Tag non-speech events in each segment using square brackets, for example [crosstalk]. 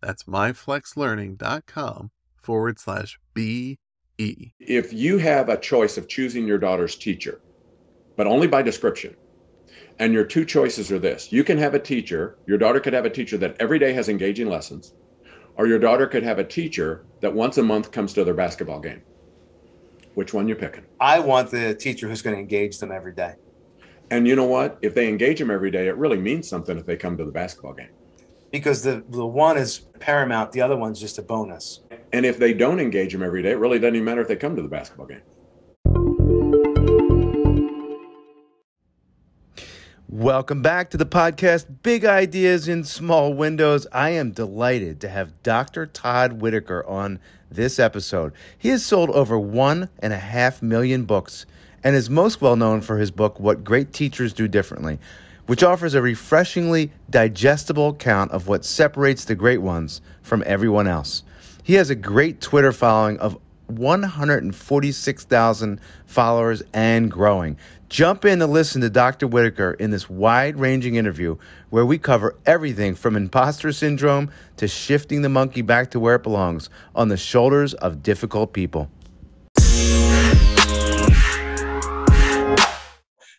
That's myflexlearning.com forward slash BE. If you have a choice of choosing your daughter's teacher, but only by description, and your two choices are this you can have a teacher, your daughter could have a teacher that every day has engaging lessons, or your daughter could have a teacher that once a month comes to their basketball game. Which one you're picking? I want the teacher who's going to engage them every day. And you know what? If they engage them every day, it really means something if they come to the basketball game because the, the one is paramount, the other one's just a bonus. And if they don't engage them every day, it really doesn't even matter if they come to the basketball game. Welcome back to the podcast, Big Ideas in Small Windows. I am delighted to have Dr. Todd Whitaker on this episode. He has sold over one and a half million books and is most well known for his book, What Great Teachers Do Differently which offers a refreshingly digestible account of what separates the great ones from everyone else. He has a great Twitter following of 146,000 followers and growing. Jump in to listen to Dr. Whitaker in this wide ranging interview where we cover everything from imposter syndrome to shifting the monkey back to where it belongs on the shoulders of difficult people.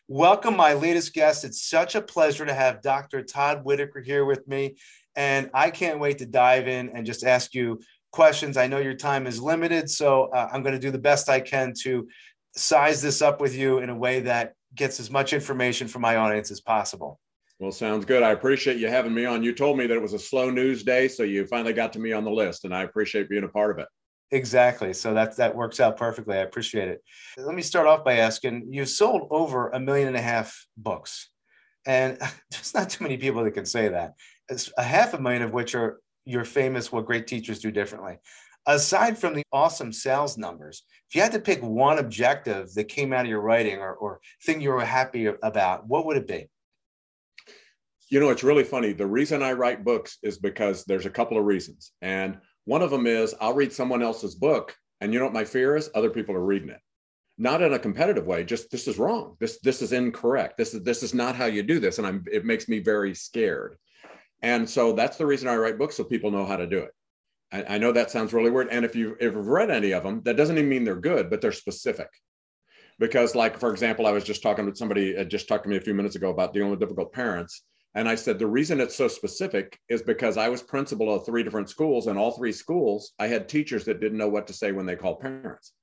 Welcome, my latest guest. It's such a pleasure to have Dr. Todd Whitaker here with me. And I can't wait to dive in and just ask you questions. I know your time is limited, so uh, I'm going to do the best I can to size this up with you in a way that gets as much information from my audience as possible. Well, sounds good. I appreciate you having me on. You told me that it was a slow news day, so you finally got to me on the list, and I appreciate being a part of it. Exactly. So that that works out perfectly. I appreciate it. Let me start off by asking: You've sold over a million and a half books, and [laughs] there's not too many people that can say that. It's a half a million of which are your famous "What Great Teachers Do Differently." Aside from the awesome sales numbers, if you had to pick one objective that came out of your writing or, or thing you were happy about, what would it be? You know, it's really funny. The reason I write books is because there's a couple of reasons, and one of them is I'll read someone else's book, and you know what my fear is? Other people are reading it. Not in a competitive way, just this is wrong. This this is incorrect. This is this is not how you do this. And I'm it makes me very scared. And so that's the reason I write books so people know how to do it. I, I know that sounds really weird. And if you if you've read any of them, that doesn't even mean they're good, but they're specific because like for example i was just talking with somebody uh, just talked to me a few minutes ago about dealing with difficult parents and I said, the reason it's so specific is because I was principal of three different schools, and all three schools, I had teachers that didn't know what to say when they called parents.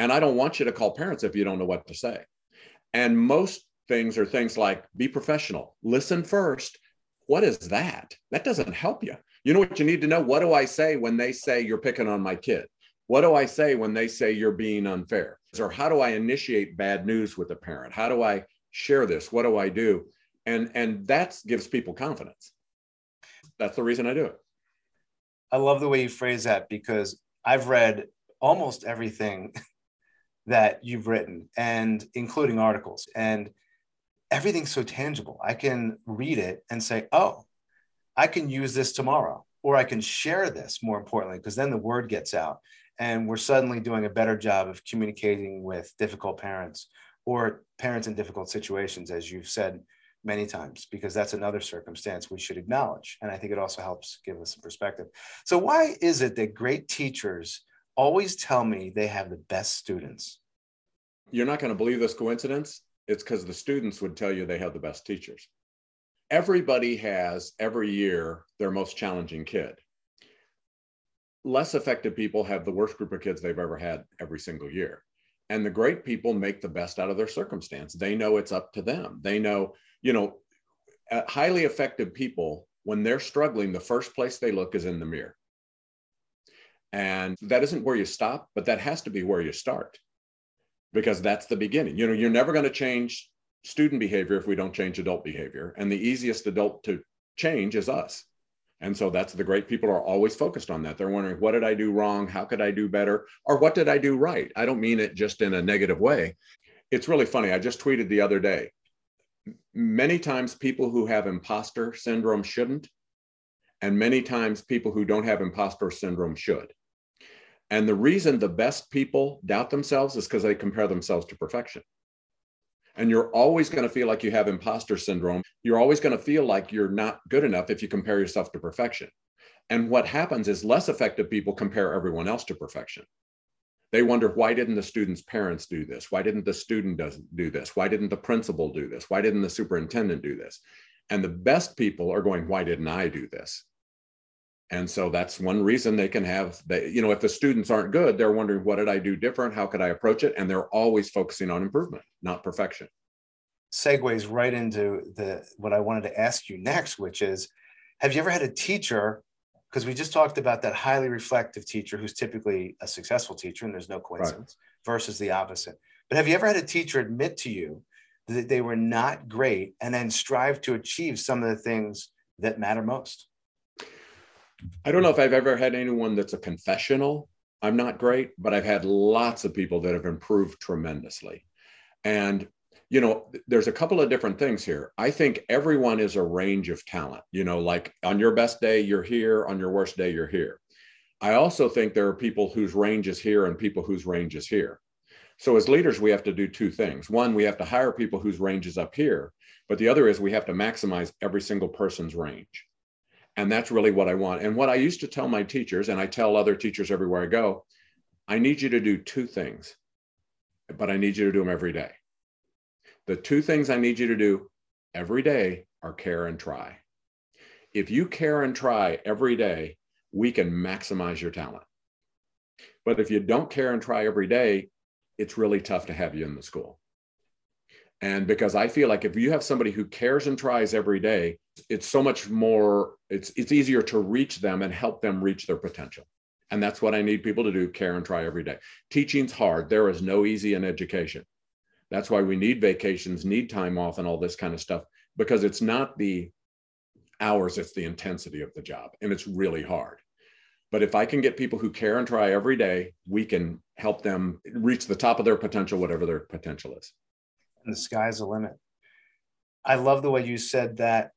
And I don't want you to call parents if you don't know what to say. And most things are things like be professional, listen first. What is that? That doesn't help you. You know what you need to know? What do I say when they say you're picking on my kid? What do I say when they say you're being unfair? Or how do I initiate bad news with a parent? How do I share this? What do I do? And and that gives people confidence. That's the reason i do it. I love the way you phrase that because i've read almost everything [laughs] that you've written and including articles and everything's so tangible. I can read it and say oh i can use this tomorrow or I can share this more importantly, because then the word gets out and we're suddenly doing a better job of communicating with difficult parents or parents in difficult situations, as you've said many times, because that's another circumstance we should acknowledge. And I think it also helps give us some perspective. So, why is it that great teachers always tell me they have the best students? You're not going to believe this coincidence. It's because the students would tell you they have the best teachers. Everybody has every year their most challenging kid. Less effective people have the worst group of kids they've ever had every single year. And the great people make the best out of their circumstance. They know it's up to them. They know, you know, highly effective people, when they're struggling, the first place they look is in the mirror. And that isn't where you stop, but that has to be where you start because that's the beginning. You know, you're never going to change student behavior if we don't change adult behavior. And the easiest adult to change is us. And so that's the great people are always focused on that. They're wondering, what did I do wrong? How could I do better? Or what did I do right? I don't mean it just in a negative way. It's really funny. I just tweeted the other day. Many times people who have imposter syndrome shouldn't. And many times people who don't have imposter syndrome should. And the reason the best people doubt themselves is because they compare themselves to perfection. And you're always going to feel like you have imposter syndrome. You're always going to feel like you're not good enough if you compare yourself to perfection. And what happens is less effective people compare everyone else to perfection. They wonder why didn't the student's parents do this? Why didn't the student do this? Why didn't the principal do this? Why didn't the superintendent do this? And the best people are going, why didn't I do this? and so that's one reason they can have they you know if the students aren't good they're wondering what did i do different how could i approach it and they're always focusing on improvement not perfection segues right into the what i wanted to ask you next which is have you ever had a teacher because we just talked about that highly reflective teacher who's typically a successful teacher and there's no coincidence right. versus the opposite but have you ever had a teacher admit to you that they were not great and then strive to achieve some of the things that matter most I don't know if I've ever had anyone that's a confessional. I'm not great, but I've had lots of people that have improved tremendously. And, you know, there's a couple of different things here. I think everyone is a range of talent. You know, like on your best day, you're here, on your worst day, you're here. I also think there are people whose range is here and people whose range is here. So, as leaders, we have to do two things. One, we have to hire people whose range is up here, but the other is we have to maximize every single person's range. And that's really what I want. And what I used to tell my teachers, and I tell other teachers everywhere I go, I need you to do two things, but I need you to do them every day. The two things I need you to do every day are care and try. If you care and try every day, we can maximize your talent. But if you don't care and try every day, it's really tough to have you in the school. And because I feel like if you have somebody who cares and tries every day, it's so much more, it's it's easier to reach them and help them reach their potential. And that's what I need people to do, care and try every day. Teaching's hard. There is no easy in education. That's why we need vacations, need time off, and all this kind of stuff, because it's not the hours, it's the intensity of the job. And it's really hard. But if I can get people who care and try every day, we can help them reach the top of their potential, whatever their potential is and the sky's the limit. I love the way you said that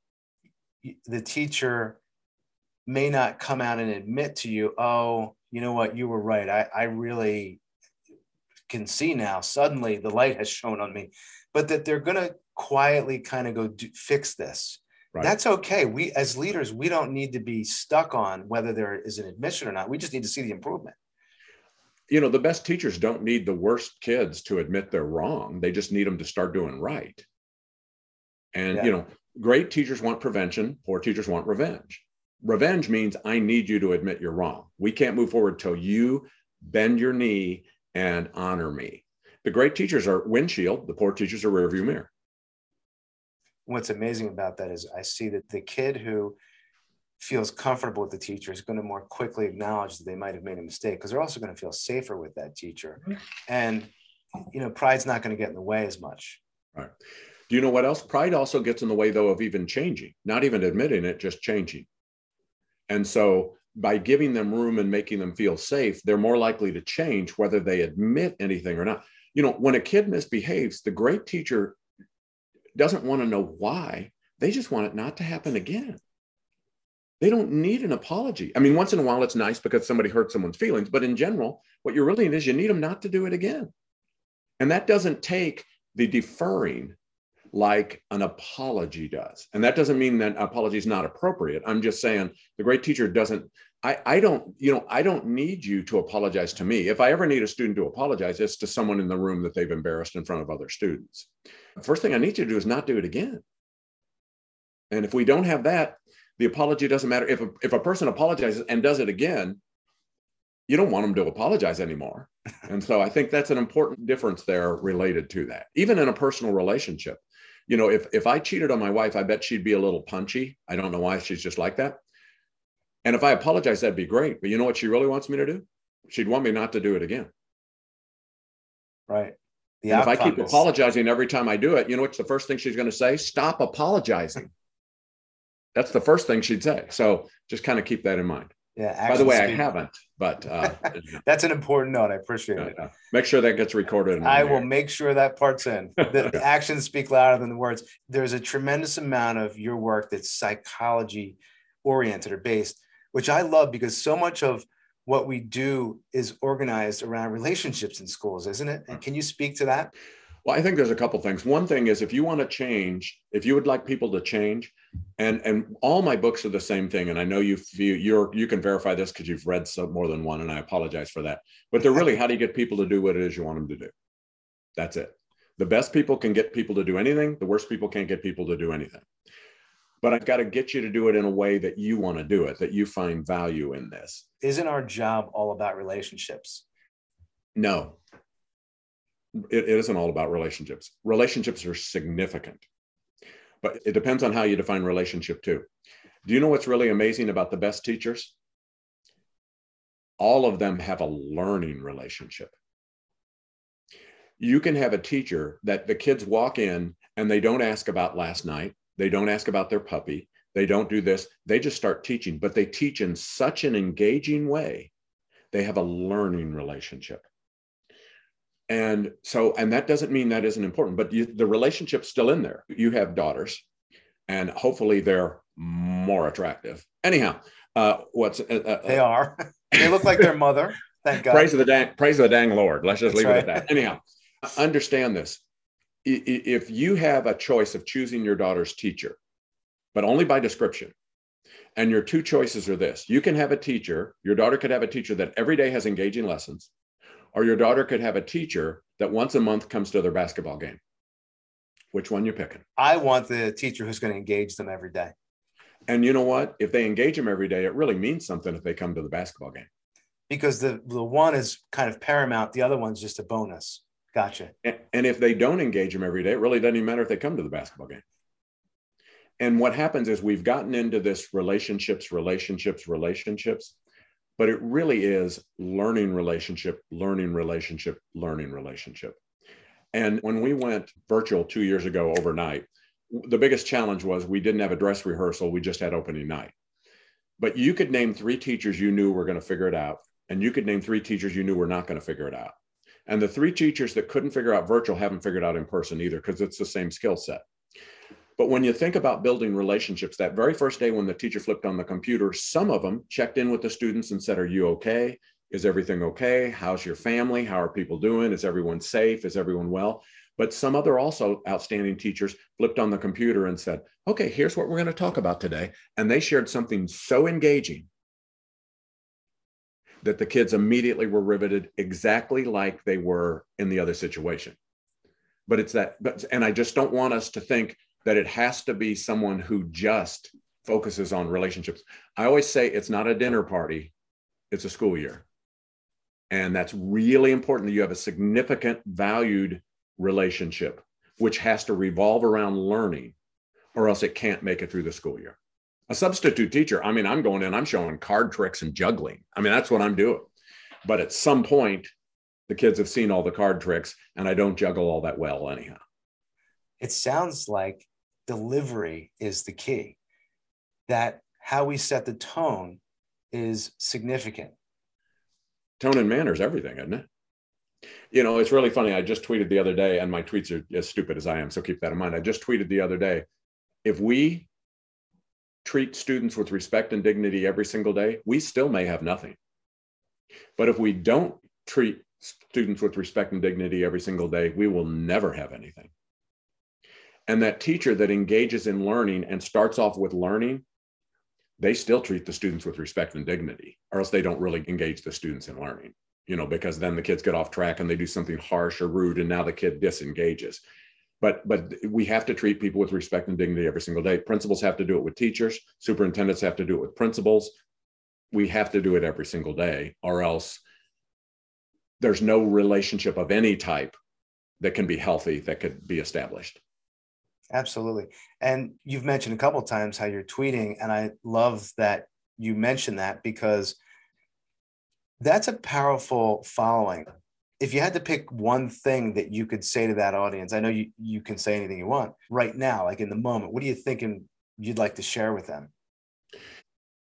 the teacher may not come out and admit to you, oh, you know what, you were right. I, I really can see now, suddenly the light has shown on me, but that they're going to quietly kind of go do, fix this. Right. That's okay. We, as leaders, we don't need to be stuck on whether there is an admission or not. We just need to see the improvement you know the best teachers don't need the worst kids to admit they're wrong they just need them to start doing right and yeah. you know great teachers want prevention poor teachers want revenge revenge means i need you to admit you're wrong we can't move forward till you bend your knee and honor me. The great teachers are windshield the poor teachers are rearview mirror. What's amazing about that is i see that the kid who feels comfortable with the teacher is going to more quickly acknowledge that they might have made a mistake because they're also going to feel safer with that teacher. And you know pride's not going to get in the way as much. Right. Do you know what else? Pride also gets in the way though of even changing not even admitting it just changing. And so by giving them room and making them feel safe they're more likely to change whether they admit anything or not you know when a kid misbehaves the great teacher doesn't want to know why they just want it not to happen again they don't need an apology. I mean, once in a while it's nice because somebody hurt someone's feelings, but in general, what you really need is you need them not to do it again. And that doesn't take the deferring like an apology does. And that doesn't mean that apology is not appropriate. I'm just saying the great teacher doesn't, I, I don't, you know, I don't need you to apologize to me. If I ever need a student to apologize, it's to someone in the room that they've embarrassed in front of other students. The first thing I need you to do is not do it again. And if we don't have that, the apology doesn't matter. If a, if a person apologizes and does it again, you don't want them to apologize anymore. and so I think that's an important difference there related to that. Even in a personal relationship, you know, if if I cheated on my wife, I bet she'd be a little punchy. I don't know why she's just like that. And if I apologize, that'd be great. But you know what she really wants me to do? She'd want me not to do it again. Right. if I keep is... apologizing every time I do it, you know what's the first thing she's going to say? Stop apologizing. [laughs] That's the first thing she'd say. So just kind of keep that in mind. Yeah. By the way. I haven't, but uh, [laughs] that's an important note. I appreciate it. Make sure that gets recorded. I will make sure that part's in. The, [laughs] the actions speak louder than the words. There's a tremendous amount of your work that's psychology oriented or based, which I love because so much of what we do is organized around relationships in schools, isn't it? And can you speak to that? Well, I think there's a couple things. One thing is if you want to change, if you would like people to change, and and all my books are the same thing. And I know you you you're you can verify this because you've read some more than one, and I apologize for that. But they're really how do you get people to do what it is you want them to do? That's it. The best people can get people to do anything. The worst people can't get people to do anything. But I've got to get you to do it in a way that you want to do it, that you find value in this. Isn't our job all about relationships? No, it, it isn't all about relationships. Relationships are significant, but it depends on how you define relationship too. Do you know what's really amazing about the best teachers? All of them have a learning relationship. You can have a teacher that the kids walk in and they don't ask about last night, they don't ask about their puppy, they don't do this, they just start teaching, but they teach in such an engaging way. They have a learning relationship and so and that doesn't mean that isn't important but you, the relationship's still in there. You have daughters and hopefully they're more attractive. Anyhow uh what's uh, uh, they are. [laughs] They look like their mother thank god. Praise of the dang praise of the dang lord. Let's just That's leave right. it at that. Anyhow understand this. If you have a choice of choosing your daughter's teacher but only by description and your two choices are this you can have a teacher your daughter could have a teacher that every day has engaging lessons or your daughter could have a teacher that once a month comes to their basketball game. Which one you picking? I want the teacher who's going to engage them every day. And you know what? If they engage them every day, it really means something if they come to the basketball game. Because the, the one is kind of paramount, the other one's just a bonus. Gotcha. And, and if they don't engage them every day, it really doesn't even matter if they come to the basketball game. And what happens is we've gotten into this relationships, relationships, relationships but it really is learning relationship, learning relationship, learning relationship. And when we went virtual two years ago overnight, the biggest challenge was we didn't have a dress rehearsal, we just had opening night. But you could name three teachers you knew were going to figure it out, and you could name three teachers you knew were not going to figure it out. And the three teachers that couldn't figure out virtual haven't figured out in person either because it's the same skill set. But when you think about building relationships, that very first day when the teacher flipped on the computer, some of them checked in with the students and said, Are you okay? Is everything okay? How's your family? How are people doing? Is everyone safe? Is everyone well? But some other also outstanding teachers flipped on the computer and said, Okay, here's what we're going to talk about today. And they shared something so engaging that the kids immediately were riveted exactly like they were in the other situation. But it's that, but, and I just don't want us to think that it has to be someone who just focuses on relationships. I always say it's not a dinner party, it's a school year. And that's really important that you have a significant valued relationship, which has to revolve around learning, or else it can't make it through the school year. A substitute teacher, I mean, I'm going in, I'm showing card tricks and juggling. I mean, that's what I'm doing. But at some point, the kids have seen all the card tricks, and I don't juggle all that well, anyhow. It sounds like delivery is the key. That how we set the tone is significant. Tone and manners, everything, isn't it? You know, it's really funny. I just tweeted the other day, and my tweets are as stupid as I am, so keep that in mind. I just tweeted the other day if we treat students with respect and dignity every single day, we still may have nothing. But if we don't treat students with respect and dignity every single day, we will never have anything. And that teacher that engages in learning and starts off with learning, they still treat the students with respect and dignity, or else they don't really engage the students in learning, you know, because then the kids get off track and they do something harsh or rude, and now the kid disengages. But, but we have to treat people with respect and dignity every single day. Principals have to do it with teachers, superintendents have to do it with principals. We have to do it every single day, or else there's no relationship of any type that can be healthy that could be established. Absolutely. And you've mentioned a couple times how you're tweeting, and I love that you mentioned that because that's a powerful following. If you had to pick one thing that you could say to that audience, I know you, you can say anything you want right now, like in the moment, what are you thinking you'd like to share with them?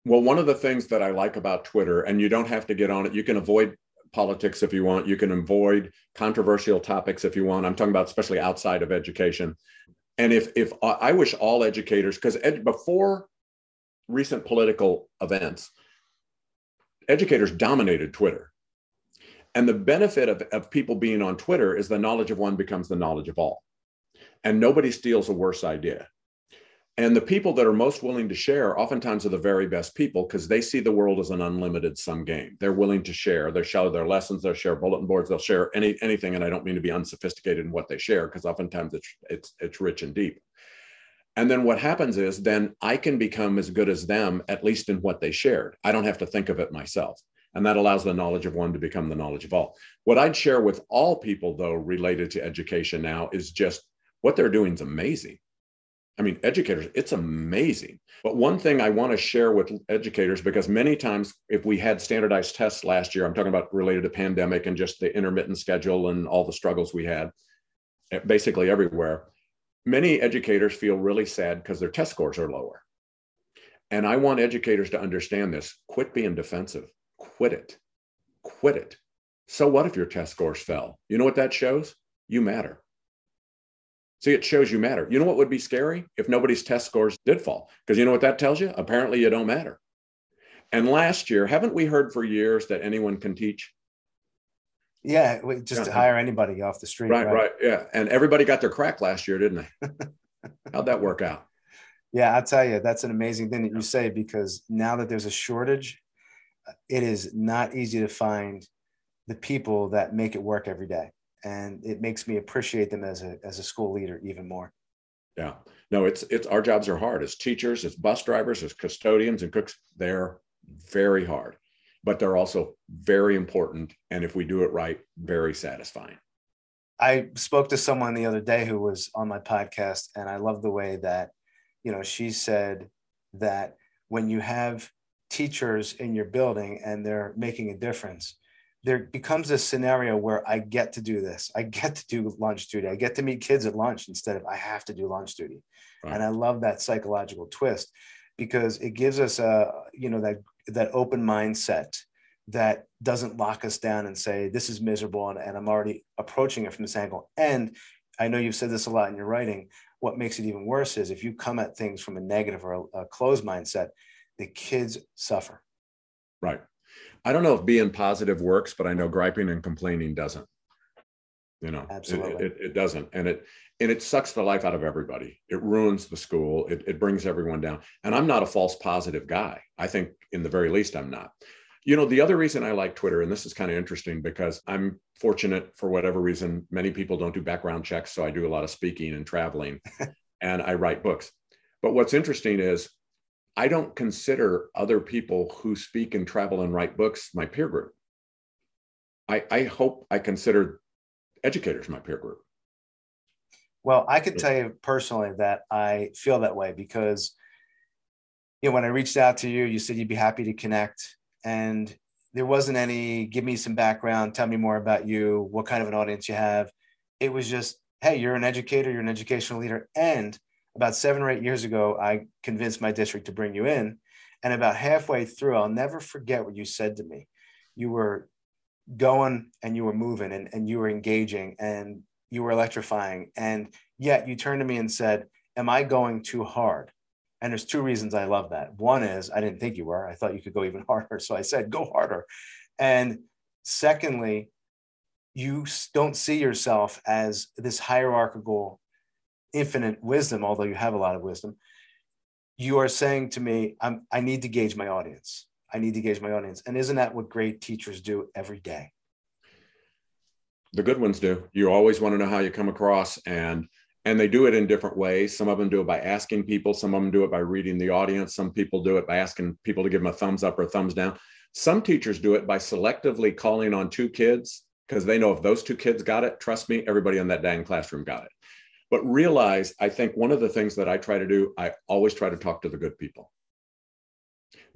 Well, one of the things that I like about Twitter, and you don't have to get on it, you can avoid politics if you want. You can avoid controversial topics if you want. I'm talking about especially outside of education. And if if I wish all educators, because ed, before recent political events, educators dominated Twitter. And the benefit of, of people being on Twitter is the knowledge of one becomes the knowledge of all. And nobody steals a worse idea. And the people that are most willing to share oftentimes are the very best people because they see the world as an unlimited sum game. They're willing to share. They share their lessons. They'll share bulletin boards. They'll share any anything. And I don't mean to be unsophisticated in what they share because oftentimes it's it's it's rich and deep. And then what happens is then I can become as good as them, at least in what they shared. I don't have to think of it myself. And that allows the knowledge of one to become the knowledge of all. What I'd share with all people, though, related to education now is just what they're doing is amazing I mean, educators, it's amazing. But one thing I want to share with educators, because many times if we had standardized tests last year, I'm talking about related to pandemic and just the intermittent schedule and all the struggles we had eh, basically everywhere, many educators feel really sad because their test scores are lower. And I want educators to understand this. Quit being defensive. Quit it. Quit it. So what if your test scores fell? You know what that shows? You matter. See, it shows you matter. You know what would be scary if nobody's test scores did fall? Because you know what that tells you? Apparently, you don't matter. And last year, haven't we heard for years that anyone can teach? Yeah, just yeah. hire anybody off the street. Right, right, right, Yeah. And everybody got their crack last year, didn't they? [laughs] How'd that work out? Yeah, I'll tell you, that's an amazing thing that you say because now that there's a shortage, it is not easy to find the people that make it work every day and it makes me appreciate them as a as a school leader even more. Yeah, no, it's it's our jobs are hard as teachers, as bus drivers, as custodians and cooks. They're very hard, but they're also very important, and if we do it right, very satisfying. I spoke to someone the other day who was on my podcast, and I love the way that, you know, she said that when you have teachers in your building and they're making a difference, there becomes a scenario where I get to do this. I get to do lunch duty. I get to meet kids at lunch instead of I have to do lunch duty. Right. And I love that psychological twist because it gives us a, you know, that that open mindset that doesn't lock us down and say this is miserable and, and I'm already approaching it from this angle. And I know you've said this a lot in your writing. What makes it even worse is if you come at things from a negative or a, a closed mindset, the kids suffer. Right. I don't know if being positive works, but I know griping and complaining doesn't. You know, absolutely, it, it, it, doesn't, and it and it sucks the life out of everybody. It ruins the school. It, it brings everyone down. And I'm not a false positive guy. I think, in the very least, I'm not. You know, the other reason I like Twitter, and this is kind of interesting because I'm fortunate for whatever reason, many people don't do background checks. So I do a lot of speaking and traveling [laughs] and I write books. But what's interesting is I don't consider other people who speak and travel and write books my peer group. I, I hope I consider educators my peer group. Well, I could tell you personally that I feel that way because, you know, when I reached out to you, you said you'd be happy to connect. And there wasn't any, give me some background, tell me more about you, what kind of an audience you have. It was just, hey, you're an educator, you're an educational leader, and about seven or eight years ago, I convinced my district to bring you in. And about halfway through, I'll never forget what you said to me. You were going and you were moving and, and you were engaging and you were electrifying. And yet you turned to me and said, Am I going too hard? And there's two reasons I love that. One is I didn't think you were. I thought you could go even [laughs] harder. So I said, go harder. And secondly, you don't see yourself as this hierarchical, infinite wisdom, although you have a lot of wisdom. You are saying to me, I'm, I need to gauge my audience. I need to gauge my audience. And isn't that what great teachers do every day? The good ones do. You always want to know how you come across and and they do it in different ways. Some of them do it by asking people, some of them do it by reading the audience, some people do it by asking people to give them a thumbs up or a thumbs down. Some teachers do it by selectively calling on two kids because they know if those two kids got it, trust me, everybody in that dang classroom got it. But realize, I think one of the things that I try to do, I always try to talk to the good people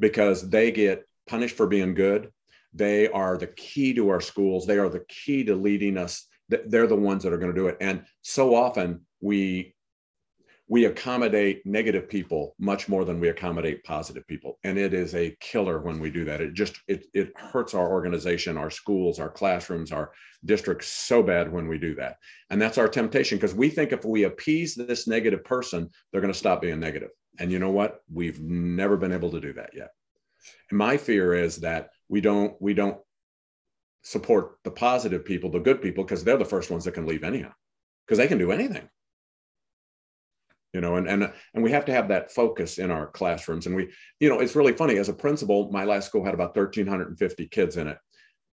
because they get punished for being good. They are the key to our schools. They are the key to leading us. They're the ones that are going to do it. And so often we we accommodate negative people much more than we accommodate positive people. And it is a killer when we do that. It just it, it hurts our organization our schools our classrooms our districts so bad when we do that. And that's our temptation because we think if we appease this negative person they're going to stop being negative. and you know what? We've never been able to do that yet. And my fear is that we don't we don't support the positive people the good people because they're the first ones that can leave anyhow because they can do anything you know and and and we have to have that focus in our classrooms. And we you know it's really funny as a principal my last school had about 1350 kids in it.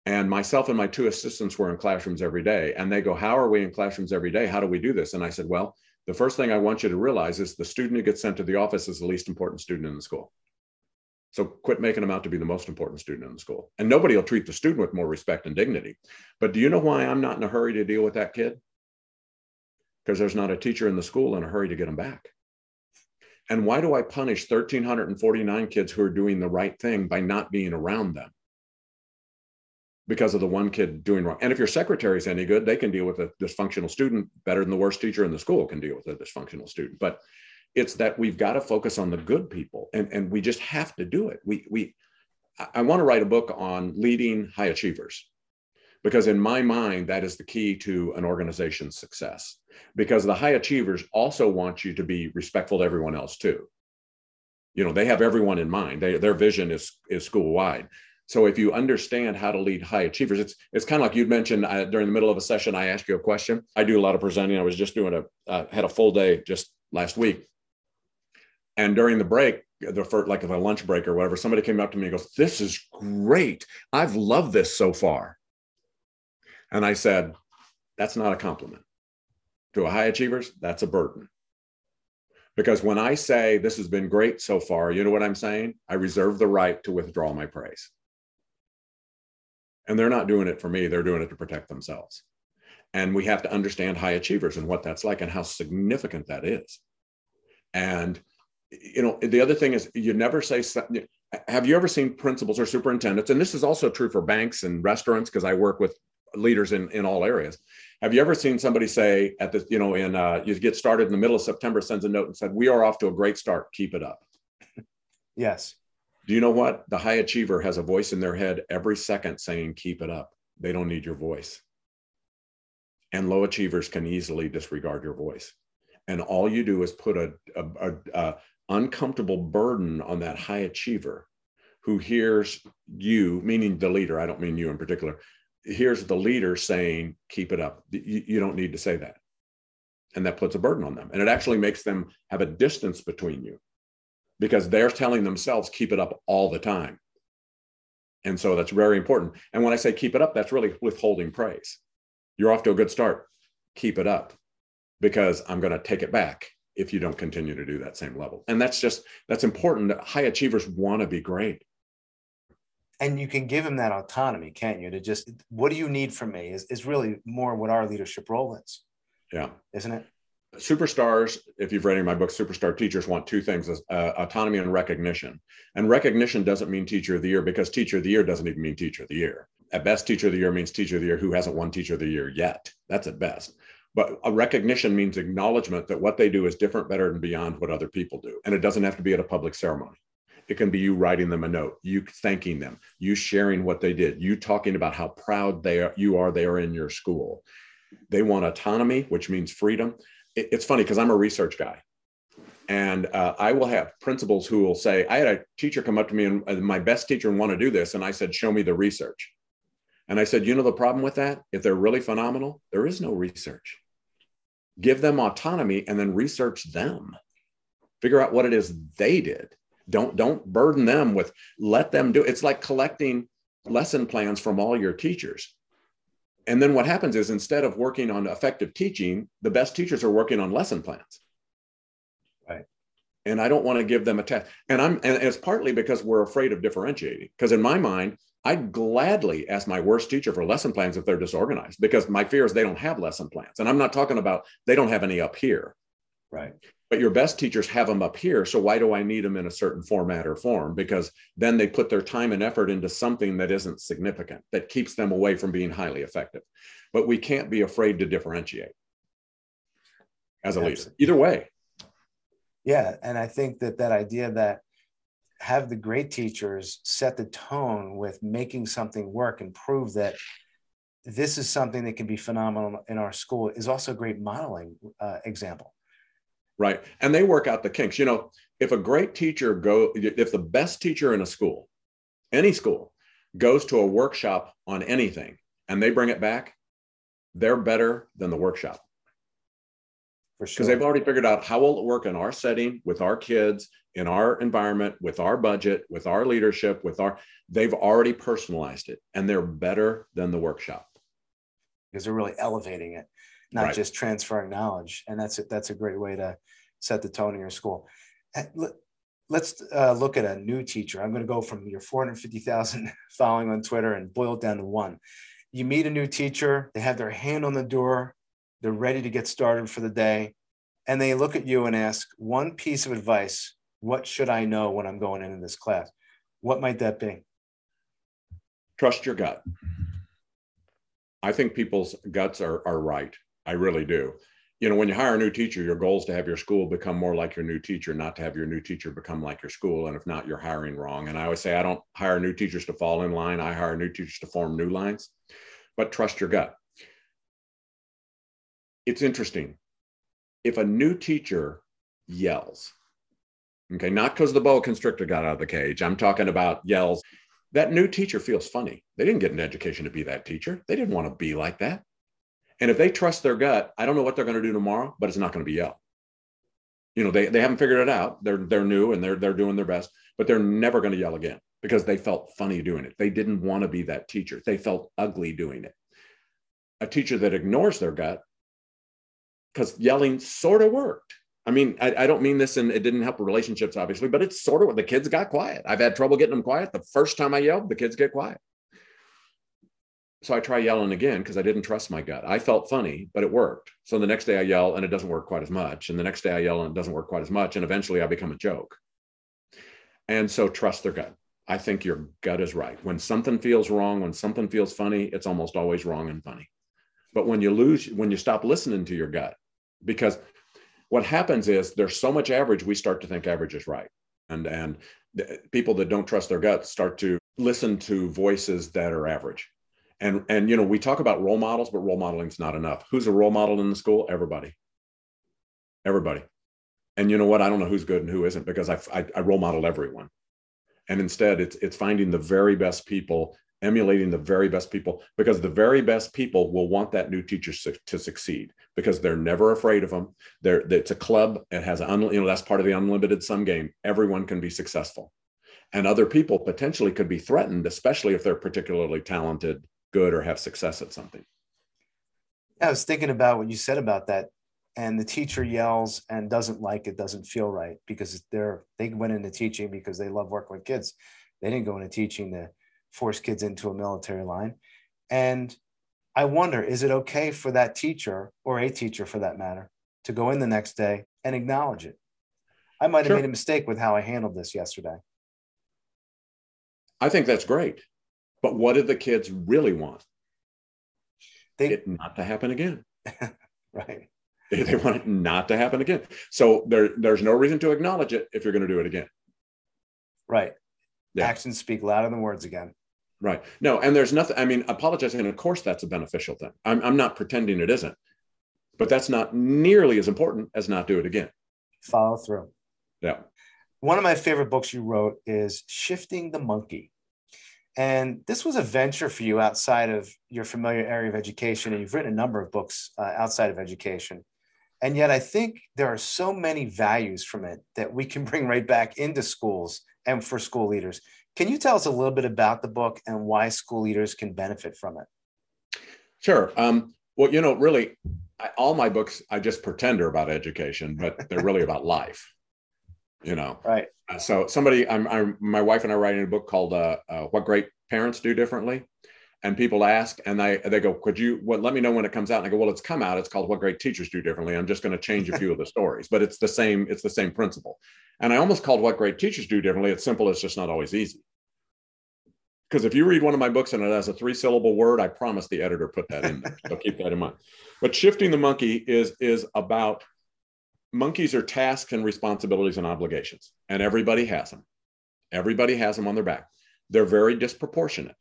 And myself and my two assistants were in classrooms every day and they go how are we in classrooms every day? How do we do this? And i said well the first thing i want you to realize is the student who gets sent to the office is the least important student in the school. So quit making them out to be the most important student in the school. And nobody will treat the student with more respect and dignity. But do you know why i'm not in a hurry to deal with that kid because there's not a teacher in the school in a hurry to get them back. And why do I punish 1,349 kids who are doing the right thing by not being around them? Because of the one kid doing wrong. And if your secretary is any good, they can deal with a dysfunctional student better than the worst teacher in the school can deal with a dysfunctional student. But it's that we've got to focus on the good people and, and we just have to do it. We, we, I want to write a book on leading high achievers because in my mind that is the key to an organization's success because the high achievers also want you to be respectful to everyone else too. You know they have everyone in mind. They, their vision is is school wide. So if you understand how to lead high achievers it's it's kind of like you'd mentioned uh, during the middle of a session i ask you a question. I do a lot of presenting. I was just doing a uh, had a full day just last week. And during the break the first like a lunch break or whatever somebody came up to me and goes this is great. I've loved this so far. And I said, that's not a compliment. To a high achievers, that's a burden. Because when I say this has been great so far, you know what I'm saying? I reserve the right to withdraw my praise. And they're not doing it for me, they're doing it to protect themselves. And we have to understand high achievers and what that's like and how significant that is. And you know, the other thing is you never say have you ever seen principals or superintendents and this is also true for banks and restaurants because i work with leaders in, in all areas. Have you ever seen somebody say at the, you know, in uh, you get started in the middle of September, sends a note and said, "We are off to a great start. Keep it up." Yes. Do you know what? The high achiever has a voice in their head every second saying, "Keep it up." They don't need your voice. And low achievers can easily disregard your voice. And all you do is put a, a, a, a uncomfortable burden on that high achiever who hears you, meaning the leader, I don't mean you in particular, here's the leader saying, keep it up. You, you, don't need to say that. And that puts a burden on them. And it actually makes them have a distance between you because they're telling themselves, keep it up all the time. And so that's very important. And when I say keep it up, that's really withholding praise. You're off to a good start. Keep it up because I'm going to take it back if you don't continue to do that same level. And that's just, that's important. High achievers want to be great and you can give him that autonomy, can't you? To just, what do you need from me is, is really more what our leadership role is. Yeah. Isn't it? Superstars, if you've read any of my books, superstar teachers want two things uh, autonomy and recognition. And recognition doesn't mean teacher of the year because teacher of the year doesn't even mean teacher of the year. At best, teacher of the year means teacher of the year who hasn't won teacher of the year yet. That's at best. But a recognition means acknowledgement that what they do is different, better, and beyond what other people do. And it doesn't have to be at a public ceremony. It can be you writing them a note, you thanking them, you sharing what they did, you talking about how proud they are, you are they are in your school. They want autonomy, which means freedom. It, it's funny because I'm a research guy. And uh, I will have principals who will say, I had a teacher come up to me and uh, my best teacher want to do this. And I said, show me the research. And I said, you know, the problem with that, if they're really phenomenal, there is no research. Give them autonomy and then research them. Figure out what it is they did. Don't, don't burden them with, let them do It's like collecting lesson plans from all your teachers. And then what happens is instead of working on effective teaching, the best teachers are working on lesson plans Right. and I don't want to give them a test. And I'm and it's partly because we're afraid of differentiating. Because in my mind, I'd gladly ask my worst teacher for lesson plans if they're disorganized, because my fear is they don't have lesson plans. And I'm not talking about they don't have any up here. Right. But your best teachers have them up here. So why do I need them in a certain format or form? Because then they put their time and effort into something that isn't significant, that keeps them away from being highly effective. But we can't be afraid to differentiate as a Absolutely. leader. Either way, yeah and i think that that idea that have the great teachers set the tone with making something work and prove that this is something that can be phenomenal in our school is also a great modeling uh, example right and they work out the kinks you know if a great teacher go if the best teacher in a school any school goes to a workshop on anything and they bring it back they're better than the workshop for sure. Because they've already figured out how will it work in our setting with our kids, in our environment, with our budget, with our leadership, with our, they've already personalized it and they're better than the workshop. Because they're really elevating it, not right. just transferring knowledge. And that's, that's a great way to set the tone in your school. Let's uh, look at a new teacher. I'm going to go from your 450,000 [laughs] following on Twitter and boil it down to one. You meet a new teacher, they have their hand on the door, they're ready to get started for the day. And they look at you and ask one piece of advice What should I know when I'm going into this class? What might that be? Trust your gut. I think people's guts are, are right. I really do. You know, when you hire a new teacher, your goal is to have your school become more like your new teacher, not to have your new teacher become like your school. And if not, you're hiring wrong. And I always say, I don't hire new teachers to fall in line. I hire new teachers to form new lines, but trust your gut it's interesting. If a new teacher yells, okay, not because the boa constrictor got out of the cage, I'm talking about yells, that new teacher feels funny. They didn't get an education to be that teacher, they didn't want to be like that. And if they trust their gut, I don't know what they're going to do tomorrow, but it's not going to be yell. You know, they, they haven't figured it out. They're they're new and they're they're doing their best, but they're never going to yell again because they felt funny doing it. They didn't want to be that teacher. They felt ugly doing it. A teacher that ignores their gut because yelling sort of worked. I mean, I, I, don't mean this and it didn't help relationships, obviously, but it's sort of what the kids got quiet. I've had trouble getting them quiet. The first time I yelled, the kids get quiet. So I try yelling again because I didn't trust my gut. I felt funny, but it worked. So the next day I yell and it doesn't work quite as much. And the next day I yell and it doesn't work quite as much. And eventually I become a joke. And so trust their gut. I think your gut is right. When something feels wrong, when something feels funny, it's almost always wrong and funny. But when you lose, when you stop listening to your gut, because what happens is there's so much average we start to think average is right and and people that don't trust their gut start to listen to voices that are average and and you know we talk about role models but role modeling is not enough who's a role model in the school everybody everybody and you know what i don't know who's good and who isn't because i i, I role model everyone and instead it's it's finding the very best people emulating the very best people because the very best people will want that new teacher su- to succeed because they're never afraid of them. They're, it's a club. It has, un, you know, that's part of the unlimited sum game. Everyone can be successful. And other people potentially could be threatened, especially if they're particularly talented, good, or have success at something. I was thinking about what you said about that. And the teacher yells and doesn't like it, doesn't feel right because they're they went into teaching because they love working with kids. They didn't go into teaching to force kids into a military line. And I wonder, is it okay for that teacher or a teacher for that matter to go in the next day and acknowledge it? I might have sure. made a mistake with how I handled this yesterday. I think that's great. But what did the kids really want? They it not to happen again. [laughs] right. They, they want it not to happen again. So there, there's no reason to acknowledge it if you're going to do it again. Right. Yeah. Actions speak louder than words again. Right. No, and there's nothing, I mean, apologizing, of course, that's a beneficial thing. I'm, I'm not pretending it isn't, but that's not nearly as important as not do it again. follow through. Yeah. One of my favorite books you wrote is Shifting the Monkey. And this was a venture for you outside of your familiar area of education. And you've written a number of books uh, outside of education. And yet, I think there are so many values from it that we can [laughs] bring right back into schools and for school leaders. Can you tell us a little bit about the book and why school leaders can benefit from it? Sure. Um, well, you know, really, I, all my books, I just pretend they're about education, but they're really about life. You know, [laughs] right? Uh, so somebody, I'm, I'm, my wife and I are writing a book called uh, uh, "What Great Parents Do Differently," and people ask, and they they go, "Could you what? Let me know when it comes out." And I go, "Well, it's come out. It's called What Great Teachers Do Differently." I'm just going to change a [laughs] few of the stories, but it's the same. It's the same principle. And I almost called What Great Teachers Do Differently. It's simple. It's just not always easy. Because if you read one of my books and it has a three syllable word, I promise the editor put that in there. so keep that in mind. But shifting the monkey is is about monkeys are tasks and responsibilities and obligations, and everybody has them. Everybody has them on their back. They're very disproportionate.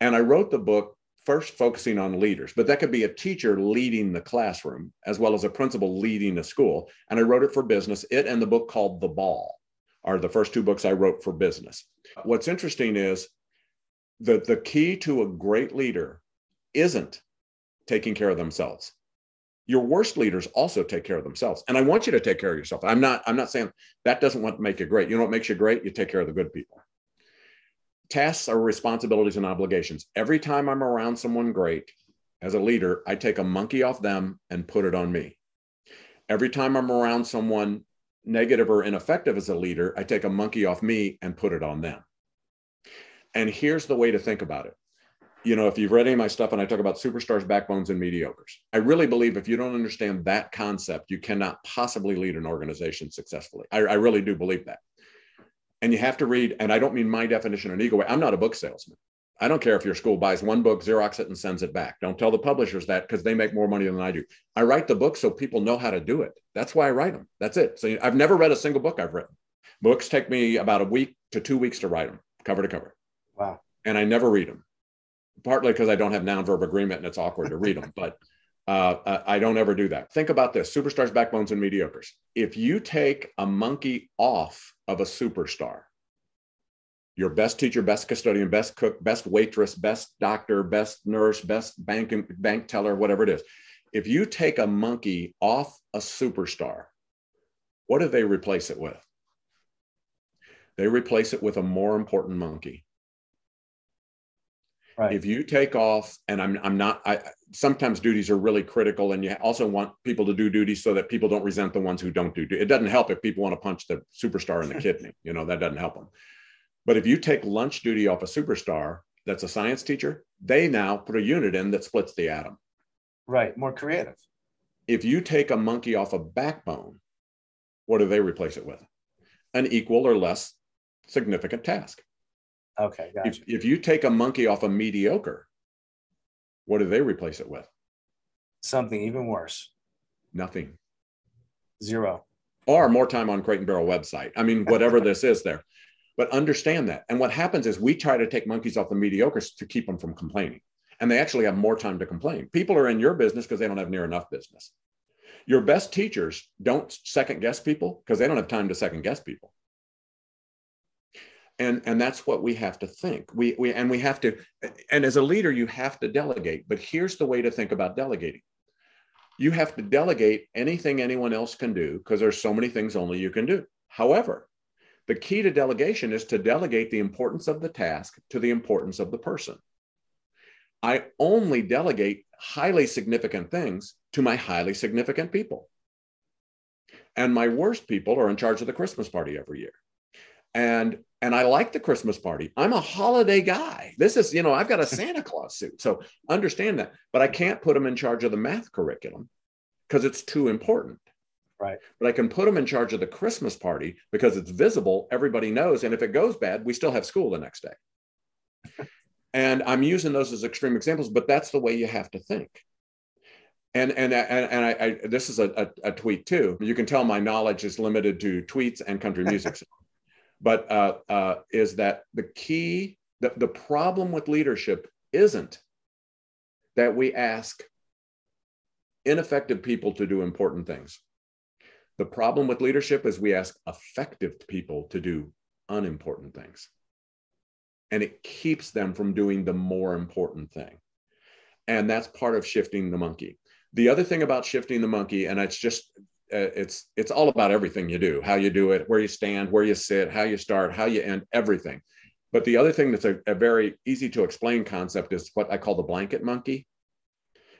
And I wrote the book first focusing on leaders, but that could be a teacher leading the classroom as well as a principal leading a school. And I wrote it for business. It and the book called The Ball are the first two books I wrote for business. What's interesting is that the key to a great leader isn't taking care of themselves. Your worst leaders also take care of themselves. And I want you to take care of yourself. I'm not, I'm not saying that doesn't want to make you great. You know what makes you great? You take care of the good people. Tasks are responsibilities and obligations. Every time I'm around someone great as a leader, I take a monkey off them and put it on me. Every time I'm around someone negative or ineffective as a leader, I take a monkey off me and put it on them. And here's the way to think about it. You know, if you've read any of my stuff and I talk about superstars, backbones, and mediocres, I really believe if you don't understand that concept, you cannot possibly lead an organization successfully. I, I really do believe that. And you have to read, and I don't mean my definition in ego way. I'm not a book salesman. I don't care if your school buys one book, Xerox it, and sends it back. Don't tell the publishers that because they make more money than I do. I write the book so people know how to do it. That's why I write them. That's it. So I've never read a single book I've written. Books take me about a week to two weeks to write them, cover to cover. Wow. And I never read them, partly because I don't have noun verb agreement and it's awkward to read them. [laughs] But uh, I don't ever do that. Think about this superstars, backbones, and mediocres. If you take a monkey off of a superstar, your best teacher, best custodian, best cook, best waitress, best doctor, best nurse, best bank, bank teller, whatever it is. If you take a monkey off a superstar, what do they replace it with? They replace it with a more important monkey. Right. If you take off, and I'm, I'm not, I, sometimes duties are really critical, and you also want people to do duties so that people don't resent the ones who don't do. It doesn't help if people want to punch the superstar in the [laughs] kidney. You know that doesn't help them. But if you take lunch duty off a superstar that's a science teacher, they now put a unit in that splits the atom. Right, more creative. If you take a monkey off a backbone, what do they replace it with? An equal or less significant task. Okay, gotcha. If, if you take a monkey off a mediocre, what do they replace it with? Something even worse. Nothing. Zero. Or more time on Crate and Barrel website. I mean, whatever [laughs] this is there. But understand that. And what happens is we try to take monkeys off the mediocres to keep them from complaining. And they actually have more time to complain. People are in your business because they don't have near enough business. Your best teachers don't second guess people because they don't have time to second guess people and and that's what we have to think. We, we and we have to and as a leader you have to delegate. But here's the way to think about delegating. You have to delegate anything anyone else can do because there's so many things only you can do. However the key to delegation is to delegate the importance of the task to the importance of the person. I only delegate highly significant things to my highly significant people. And my worst people are in charge of the christmas party every year and and I like the Christmas party. I'm a holiday guy. This is, you know, I've got a [laughs] Santa Claus suit. So understand that. But I can't put them in charge of the math curriculum because it's too important. Right. But I can put them in charge of the Christmas party because it's visible, everybody knows. And if it goes bad, we still have school the next day. [laughs] and I'm using those as extreme examples, but that's the way you have to think. And and and, and I, I this is a, a, a tweet too. You can tell my knowledge is limited to tweets and country [laughs] music but uh, uh, is that the key, the, the problem with leadership isn't that we ask ineffective people to do important things. The problem with leadership is we ask effective people to do unimportant things. And it keeps them from doing the more important thing. And that's part of shifting the monkey. The other thing about shifting the monkey, and it's just, Uh, it's it's all about everything you do, how you do it, where you stand, where you sit, how you start, how you end, everything. But the other thing that's a, a very easy to explain concept is what I call the blanket monkey.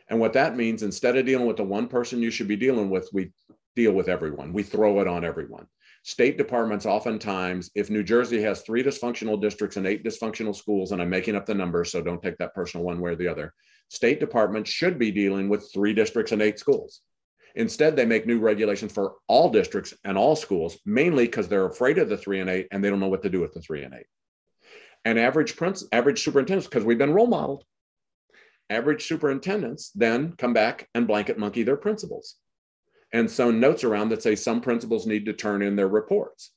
And what that means, instead of dealing with the one person you should be dealing with, we deal with everyone. We throw it on everyone. State departments, oftentimes, if New Jersey has three dysfunctional districts and eight dysfunctional schools, and I'm making up the numbers, so don't take that personal one way or the other, state departments should be dealing with three districts and eight schools. Instead, they make new regulations for all districts and all schools, mainly because they're afraid of the three and eight and they don't know what to do with the three and eight. And average prince, average superintendents, because we've been role modeled, average superintendents then come back and blanket monkey their principals and so notes around that say some principals need to turn in their reports.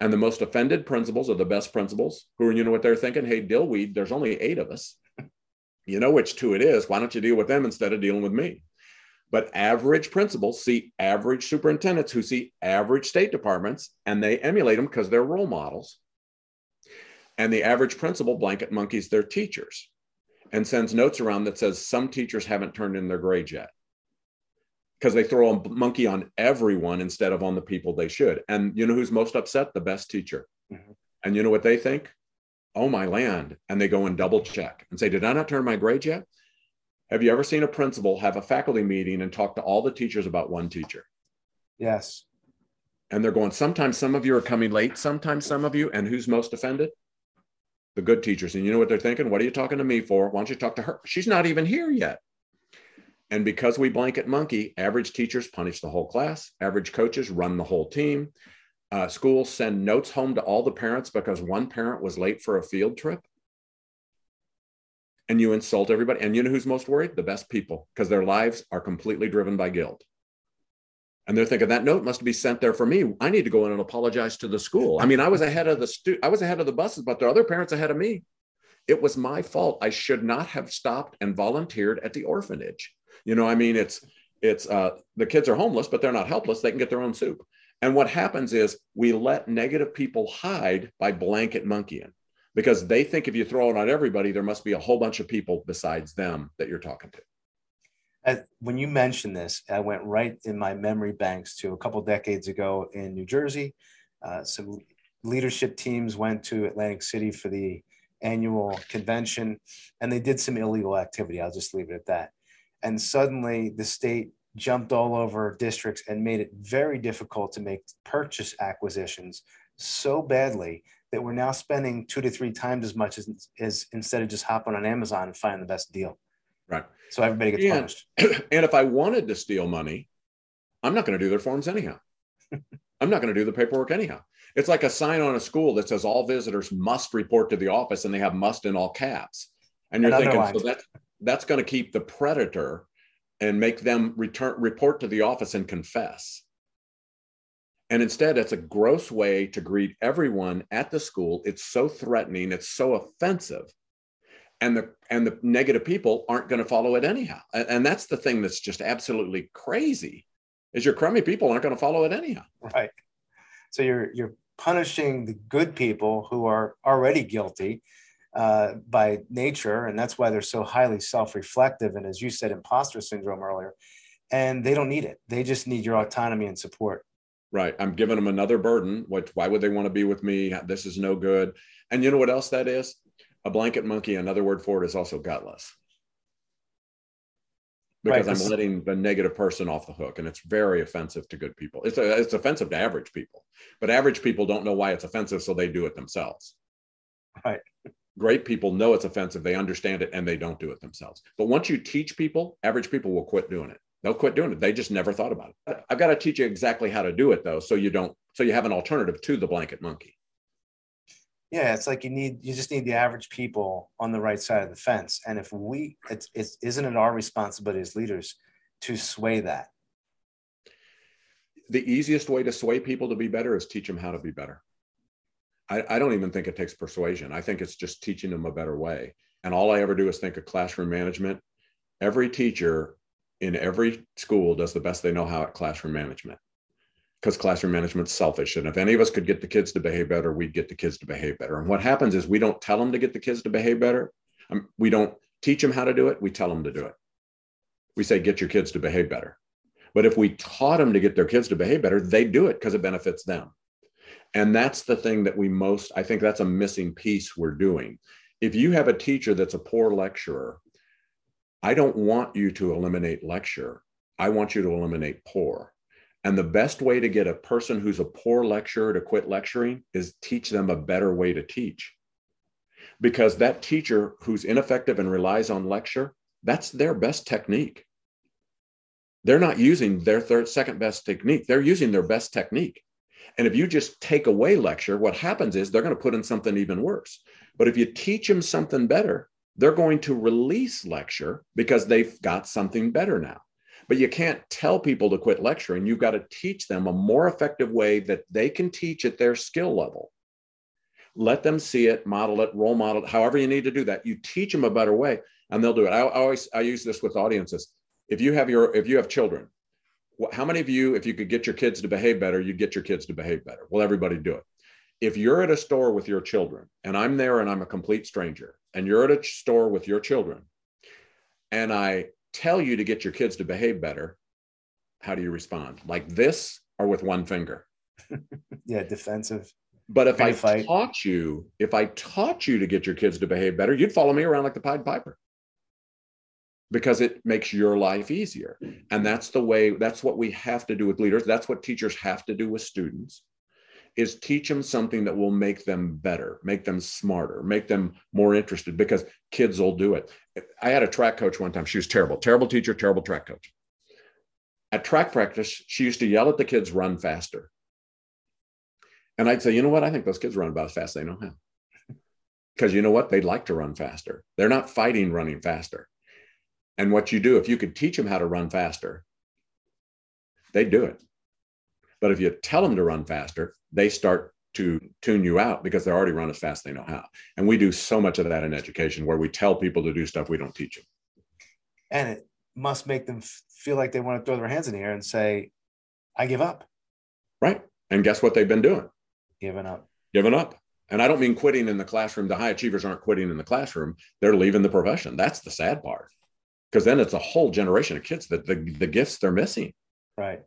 And the most offended principals are the best principals who are, you know what they're thinking? Hey, dillweed, there's only eight of us. [laughs] You know which two it is. Why don't you deal with them instead of dealing with me? But average principals see average superintendents who see average state departments and they emulate them because they're role models. And the average principal blanket monkeys their teachers and sends notes around that says some teachers haven't turned in their grades yet because they throw a monkey on everyone instead of on the people they should. And you know who's most upset? The best teacher. Mm-hmm. And you know what they think? Oh, my land. And they go and double check and say, Did I not turn my grade yet? Have you ever seen a principal have a faculty meeting and talk to all the teachers about one teacher? Yes. And they're going, Sometimes some of you are coming late, sometimes some of you. And who's most offended? The good teachers. And you know what they're thinking? What are you talking to me for? Why don't you talk to her? She's not even here yet. And because we blanket monkey, average teachers punish the whole class, average coaches run the whole team. Uh, schools send notes home to all the parents because one parent was late for a field trip. And you insult everybody. And you know who's most worried? The best people, because their lives are completely driven by guilt. And they're thinking that note must be sent there for me. I need to go in and apologize to the school. I mean, I was ahead of the stu- I was ahead of the buses, but there are other parents ahead of me. It was my fault. I should not have stopped and volunteered at the orphanage. You know, I mean, it's it's uh, the kids are homeless, but they're not helpless. They can get their own soup. And what happens is we let negative people hide by blanket monkeying because they think if you throw it on everybody, there must be a whole bunch of people besides them that you're talking to. When you mentioned this, I went right in my memory banks to a couple decades ago in New Jersey. Uh, some leadership teams went to Atlantic City for the annual convention, and they did some illegal activity. I'll just leave it at that and suddenly the state jumped all over districts and made it very difficult to make purchase acquisitions so badly that we're now spending two to three times as much as, as instead of just hopping on Amazon and finding the best deal. Right. So everybody gets and, punished. [clears throat] And if I wanted to steal money, I'm not going to do their forms anyhow. [laughs] I'm not going to do the paperwork anyhow. It's like a sign on a school that says all visitors must report to the office and they have must in all caps. And you're thinking, so that's that's going to keep the predator and make them return report to the office and confess and instead it's a gross way to greet everyone at the school it's so threatening it's so offensive and the and the negative people aren't going to follow it anyhow and, and that's the thing that's just absolutely crazy is your crummy people aren't going to follow it anyhow right so you're you're punishing the good people who are already guilty uh, by nature, and that's why they're so highly self-reflective. And as you said, imposter syndrome earlier, and they don't need it. They just need your autonomy and support. Right. I'm giving them another burden. What? Why would they want to be with me? This is no good. And you know what else that is? A blanket monkey. Another word for it is also gutless. Because right. I'm letting the negative person off the hook, and it's very offensive to good people. It's a, it's offensive to average people, but average people don't know why it's offensive, so they do it themselves. Right great people know it's offensive they understand it and they don't do it themselves but once you teach people average people will quit doing it they'll quit doing it they just never thought about it i've got to teach you exactly how to do it though so you don't so you have an alternative to the blanket monkey yeah it's like you need you just need the average people on the right side of the fence and if we it's, it's isn't it our responsibility as leaders to sway that the easiest way to sway people to be better is teach them how to be better I, I don't even think it takes persuasion. I think it's just teaching them a better way. And all I ever do is think of classroom management. Every teacher in every school does the best they know how at classroom management because classroom management's selfish. And if any of us could get the kids to behave better, we'd get the kids to behave better. And what happens is we don't tell them to get the kids to behave better. Um, we don't teach them how to do it. We tell them to do it. We say, get your kids to behave better. But if we taught them to get their kids to behave better, they do it because it benefits them. And that's the thing that we most, I think that's a missing piece we're doing. If you have a teacher that's a poor lecturer, I don't want you to eliminate lecture. I want you to eliminate poor. And the best way to get a person who's a poor lecturer to quit lecturing is teach them a better way to teach. Because that teacher who's ineffective and relies on lecture, that's their best technique. They're not using their third, second best technique. They're using their best technique. And if you just take away lecture, what happens is they're going to put in something even worse. But if you teach them something better, they're going to release lecture because they've got something better now. But you can't tell people to quit lecturing. You've got to teach them a more effective way that they can teach at their skill level. Let them see it, model it, role model it, however you need to do that. You teach them a better way and they'll do it. I, I always I use this with audiences. If you have your if you have children, how many of you, if you could get your kids to behave better, you'd get your kids to behave better? Well, everybody do it. If you're at a store with your children and I'm there and I'm a complete stranger and you're at a store with your children and I tell you to get your kids to behave better, how do you respond? Like this or with one finger? [laughs] yeah, defensive. But if I fight. taught you, if I taught you to get your kids to behave better, you'd follow me around like the Pied Piper because it makes your life easier. And that's the way, that's what we have to do with leaders. That's what teachers have to do with students is teach them something that will make them better, make them smarter, make them more interested because kids will do it. I had a track coach one time. She was terrible, terrible teacher, terrible track coach. At track practice, she used to yell at the kids, run faster. And I'd say, you know what? I think those kids run about as fast as they know how. Because you know what? They'd like to run faster. They're not fighting running faster. And what you do, if you could teach them how to run faster, they'd do it. But if you tell them to run faster, they start to tune you out because they're already run as fast as they know how. And we do so much of that in education where we tell people to do stuff we don't teach them. And it must make them feel like they want to throw their hands in the air and say, I give up. Right. And guess what they've been doing? Giving up. Giving up. And I don't mean quitting in the classroom. The high achievers aren't quitting in the classroom. They're leaving the profession. That's the sad part. Because then it's a whole generation of kids that the, the gifts they're missing. Right.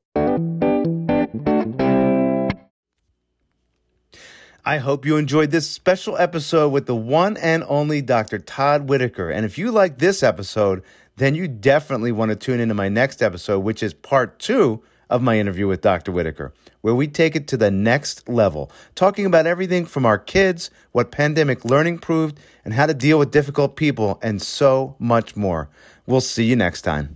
I hope you enjoyed this special episode with the one and only Dr. Todd Whitaker. And if you like this episode, then you definitely want to tune into my next episode, which is part two of my interview with Dr. Whitaker, where we take it to the next level, talking about everything from our kids, what pandemic learning proved, and how to deal with difficult people, and so much more. We'll see you next time.